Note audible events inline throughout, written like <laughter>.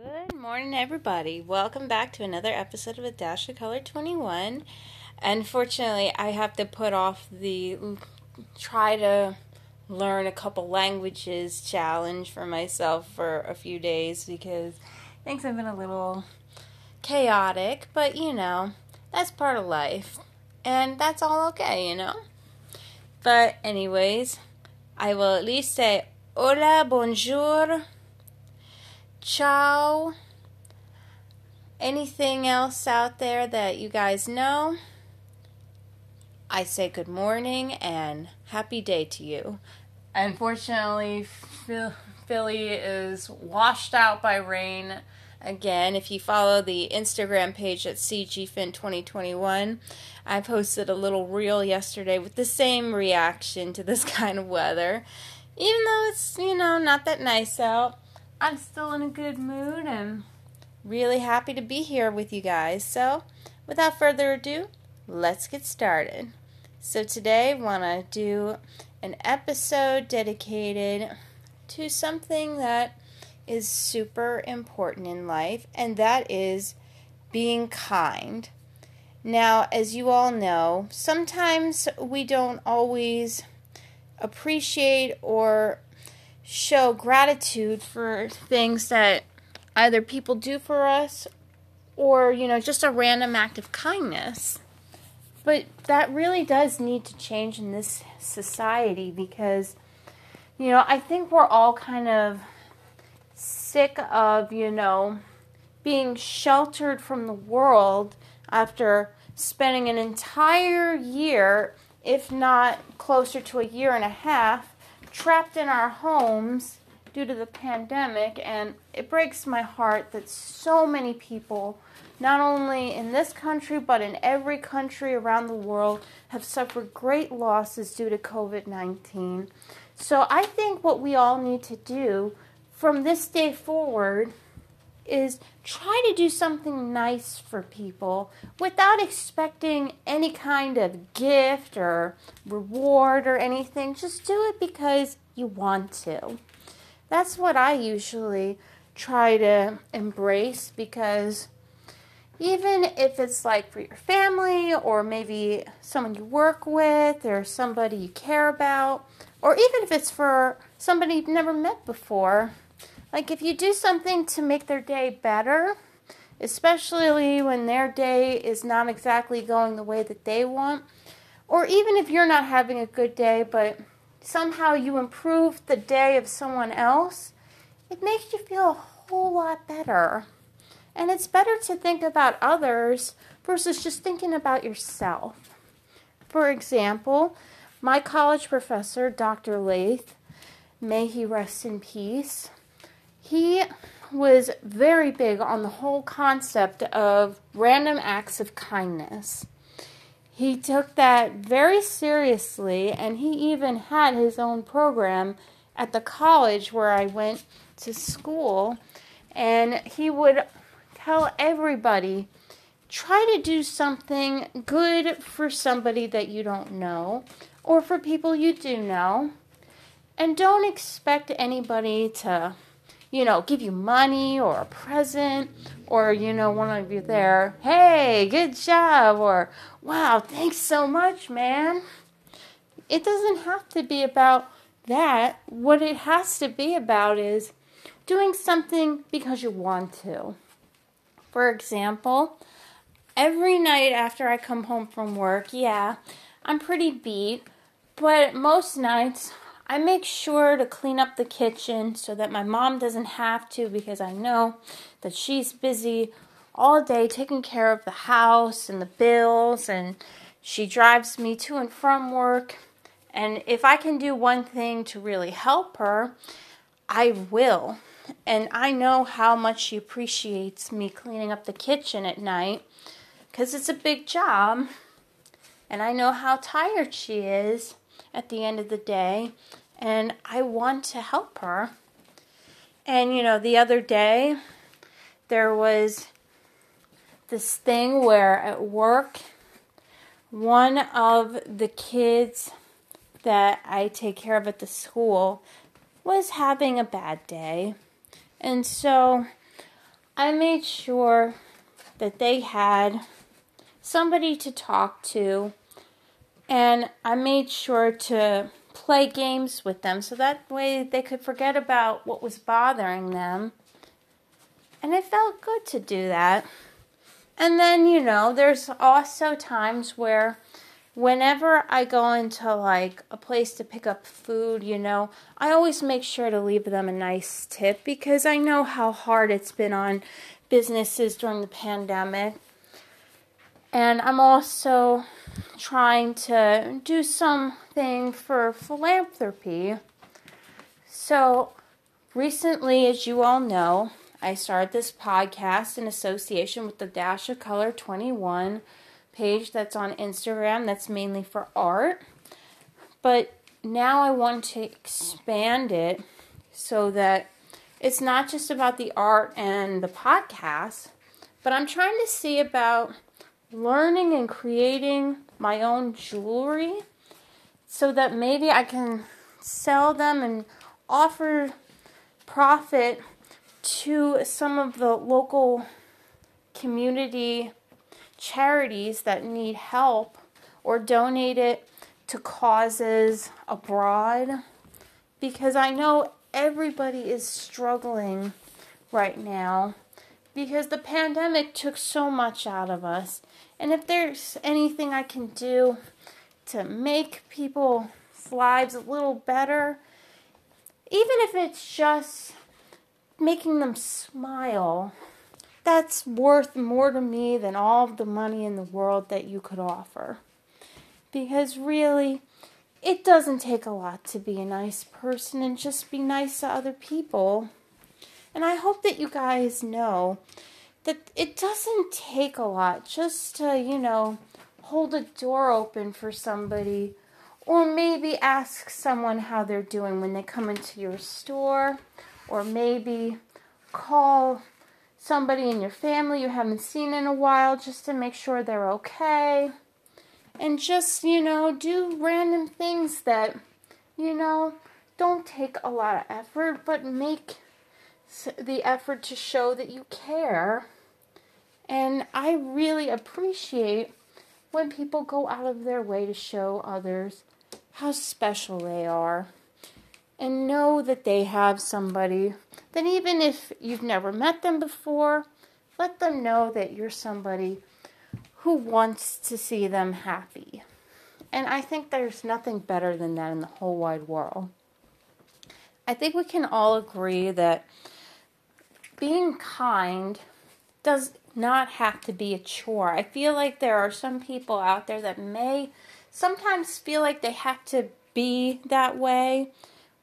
Good morning, everybody. Welcome back to another episode of A Dash of Color 21. Unfortunately, I have to put off the try to learn a couple languages challenge for myself for a few days because things have been a little chaotic, but you know, that's part of life. And that's all okay, you know? But, anyways, I will at least say hola, bonjour ciao. Anything else out there that you guys know? I say good morning and happy day to you. Unfortunately, Philly is washed out by rain again. If you follow the Instagram page at CGFin2021, I posted a little reel yesterday with the same reaction to this <laughs> kind of weather. Even though it's, you know, not that nice out. I'm still in a good mood and really happy to be here with you guys. So, without further ado, let's get started. So, today I want to do an episode dedicated to something that is super important in life, and that is being kind. Now, as you all know, sometimes we don't always appreciate or show gratitude for things that either people do for us or, you know, just a random act of kindness. But that really does need to change in this society because, you know, I think we're all kind of sick of, you know, being sheltered from the world after spending an entire year, if not closer to a year and a half, trapped in our homes due to the pandemic, and it breaks my heart that so many people, not only in this country but in every country around the world, have suffered great losses due to COVID 19. So I think what we all need to do from this day forward is try to do something nice for people without expecting any kind of gift or reward or anything. Just do it because you want to. That's what I usually try to embrace because even if it's like for your family or maybe someone you work with or somebody you care about, or even if it's for somebody you've never met before like if you do something to make their day better, especially when their day is not exactly going the way that they want, or even if you're not having a good day, but somehow you improve the day of someone else, it makes you feel a whole lot better. And it's better to think about others versus just thinking about yourself. For example, my college professor, Dr. Lath, may he rest in peace, he was very big on the whole concept of random acts of kindness. He took that very seriously, and he even had his own program at the college where I went to school. And he would tell everybody try to do something good for somebody that you don't know or for people you do know. And don't expect anybody to you know, give you money or a present, or, you know, one of you there, hey, good job, or wow, thanks so much, man. It doesn't have to be about that. What it has to be about is doing something because you want to. For example, every night after I come home from work, yeah, I'm pretty beat, but most nights I make sure to clean up the kitchen so that my mom doesn't have to because I know that she's busy all day taking care of the house and the bills and she drives me to and from work. And if I can do one thing to really help her, I will. And I know how much she appreciates me cleaning up the kitchen at night because it's a big job. And I know how tired she is at the end of the day, and I want to help her. And you know, the other day there was this thing where at work, one of the kids that I take care of at the school was having a bad day. And so I made sure that they had somebody to talk to, and I made sure to play games with them so that way they could forget about what was bothering them. And it felt good to do that. And then, you know, there's also times where whenever I go into like a place to pick up food, you know, I always make sure to leave them a nice tip because I know how hard it's been on businesses during the pandemic. And I'm also trying to do something for philanthropy. So, recently, as you all know, I started this podcast in association with the Dash of Color 21 page that's on Instagram that's mainly for art. But now I want to expand it so that it's not just about the art and the podcast, but I'm trying to see about learning and creating my own jewelry so that maybe I can sell them and offer profit to some of the local community charities that need help or donate it to causes abroad. Because I know everybody is struggling right now because the pandemic took so much out of us. And if there's anything I can do to make people's lives a little better, even if it's just making them smile that's worth more to me than all the money in the world that you could offer. Because really, it doesn't take a lot to be a nice person and just be nice to other people. And I hope that you guys know that it doesn't take a lot just to, you know, hold a door open for somebody or maybe ask someone how they're doing when they come into your store or maybe call somebody in your family you haven't seen in a while just to make sure they're okay. And just, you know, do random things that, you know, don't take a lot of effort, but make the effort to show that you care. And I really appreciate when people go out of their way to show others how special they are and know that they have somebody Then, even if you've never met them before, let them know that you're somebody who wants to see them happy. And I think there's nothing better than that in the whole wide world. I think we can all agree that being kind does not have to be a chore. I feel like there are some people out there that may sometimes feel like they have to be that way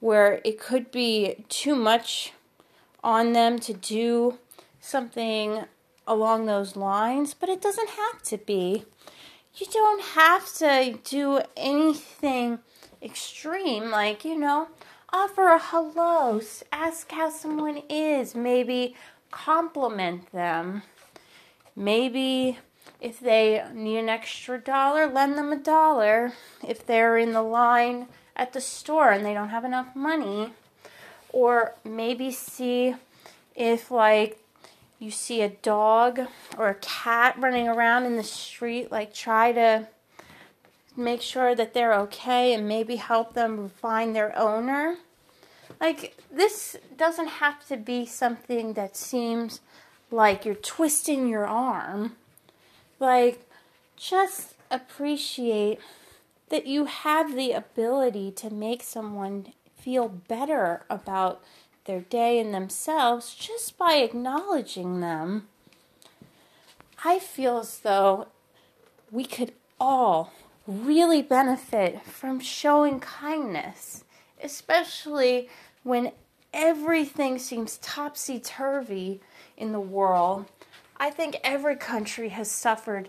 where it could be too much on them to do something along those lines, but it doesn't have to be. You don't have to do anything extreme, like, you know, offer a hello, ask how someone is, maybe compliment them. Maybe if they need an extra dollar, lend them a dollar. If they're in the line at the store and they don't have enough money. Or maybe see if, like, you see a dog or a cat running around in the street, like, try to make sure that they're okay and maybe help them find their owner. Like, this doesn't have to be something that seems like you're twisting your arm. Like, just appreciate that you have the ability to make someone feel better about their day and themselves just by acknowledging them. I feel as though we could all really benefit from showing kindness, especially when everything seems topsy turvy in the world. I think every country has suffered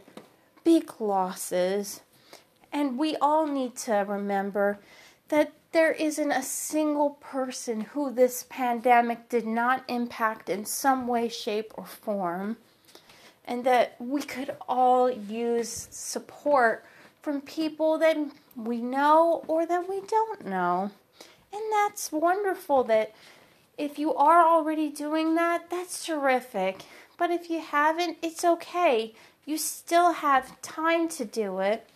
big losses and we all need to remember that there isn't a single person who this pandemic did not impact in some way, shape, or form. And that we could all use support from people that we know or that we don't know. And that's wonderful that If you are already doing that, that's terrific. But if you haven't, it's okay. You still have time to do it.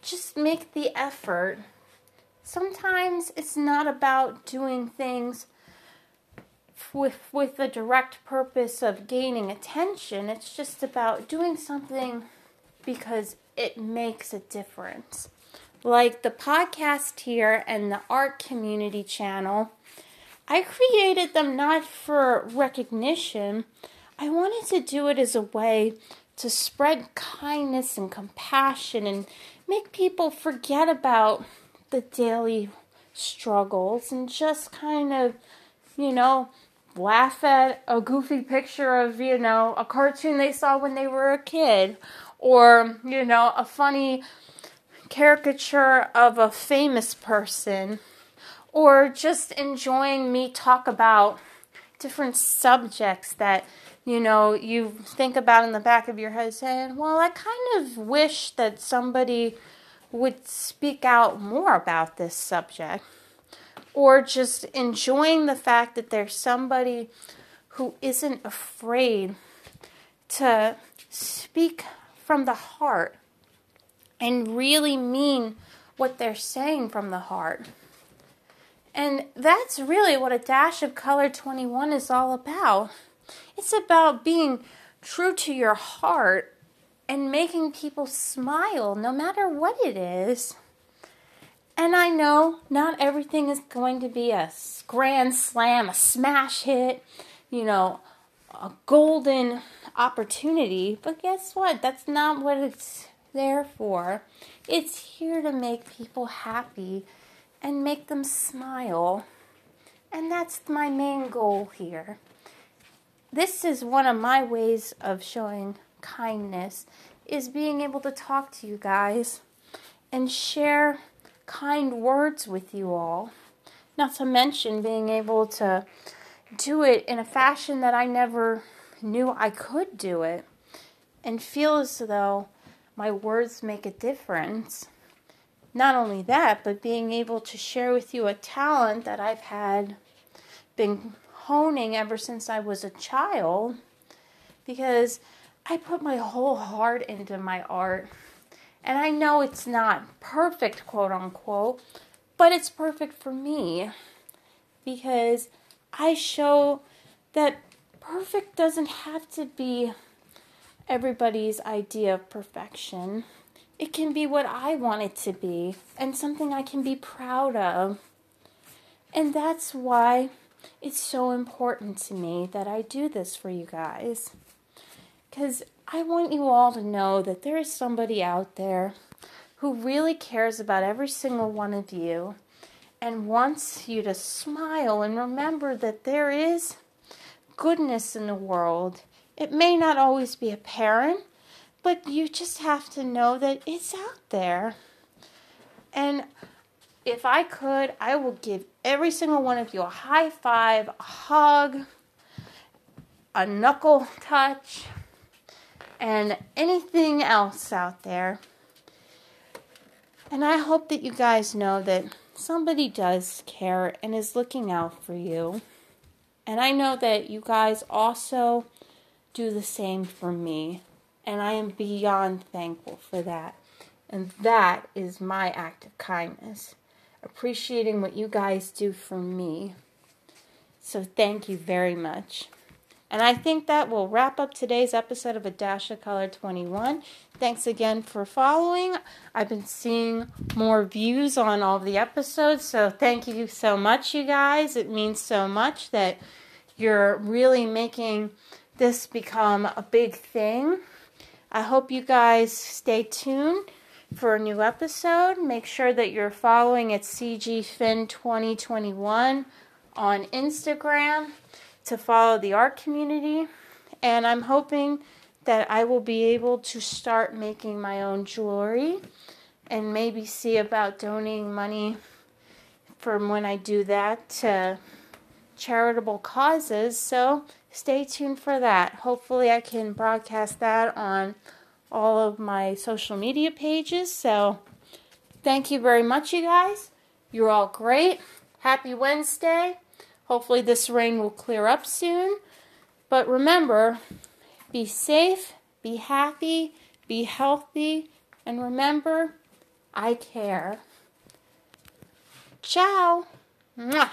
Just make the effort. Sometimes it's not about doing things with with the direct purpose of gaining attention. It's just about doing something because it makes a difference. Like the podcast here and the art community channel, I created them not for recognition. I wanted to do it as a way to spread kindness and compassion and make people forget about the daily struggles and just kind of, you know, laugh at a goofy picture of, you know, a cartoon they saw when they were a kid or, you know, a funny caricature of a famous person or just enjoying me talk about different subjects that you know you think about in the back of your head saying well i kind of wish that somebody would speak out more about this subject or just enjoying the fact that there's somebody who isn't afraid to speak from the heart and really mean what they're saying from the heart. And that's really what a dash of color 21 is all about. It's about being true to your heart and making people smile no matter what it is. And I know not everything is going to be a grand slam, a smash hit, you know, a golden opportunity. But guess what? That's not what it's there for. It's here to make people happy and make them smile. And that's my main goal here. This is one of my ways of showing kindness is being able to talk to you guys and share kind words with you all. Not to mention being able to do it in a fashion that I never knew I could do it and feel as though my words make a difference. Not only that, but being able to share with you a talent that I've had been honing ever since I was a child because I put my whole heart into my art. And I know it's not perfect, quote unquote, but it's perfect for me because I show that perfect doesn't have to be everybody's idea of perfection. It can be what I want it to be and something I can be proud of. And that's why it's so important to me that I do this for you guys. Because I want you all to know that there is somebody out there who really cares about every single one of you and wants you to smile and remember that there is goodness in the world. It may not always be apparent, but you just have to know that it's out there. And if I could, I will give every single one of you a high five, a hug, a knuckle touch, and anything else out there. And I hope that you guys know that somebody does care and is looking out for you. And I know that you guys also do the same for me. And I am beyond thankful for that. And that is my act of kindness. Appreciating what you guys do for me. So thank you very much. And I think that will wrap up today's episode of A Dash of Color 21. Thanks again for following. I've been seeing more views on all the episodes, so thank you so much, you guys. It means so much that you're really making this become a big thing. I hope you guys stay tuned for a new episode. Make sure that you're following at CGFin2021 on Instagram to follow the art community. And I'm hoping that I will be able to start making my own jewelry and maybe see about donating money from when I do that to charitable causes. So stay tuned for that. Hopefully, I can broadcast that on all of my social media pages. So thank you very much, you guys. You're all great. Happy Wednesday. Hopefully, this rain will clear up soon. But remember, be safe, be happy, be healthy, and remember, I care. Ciao. Mwah.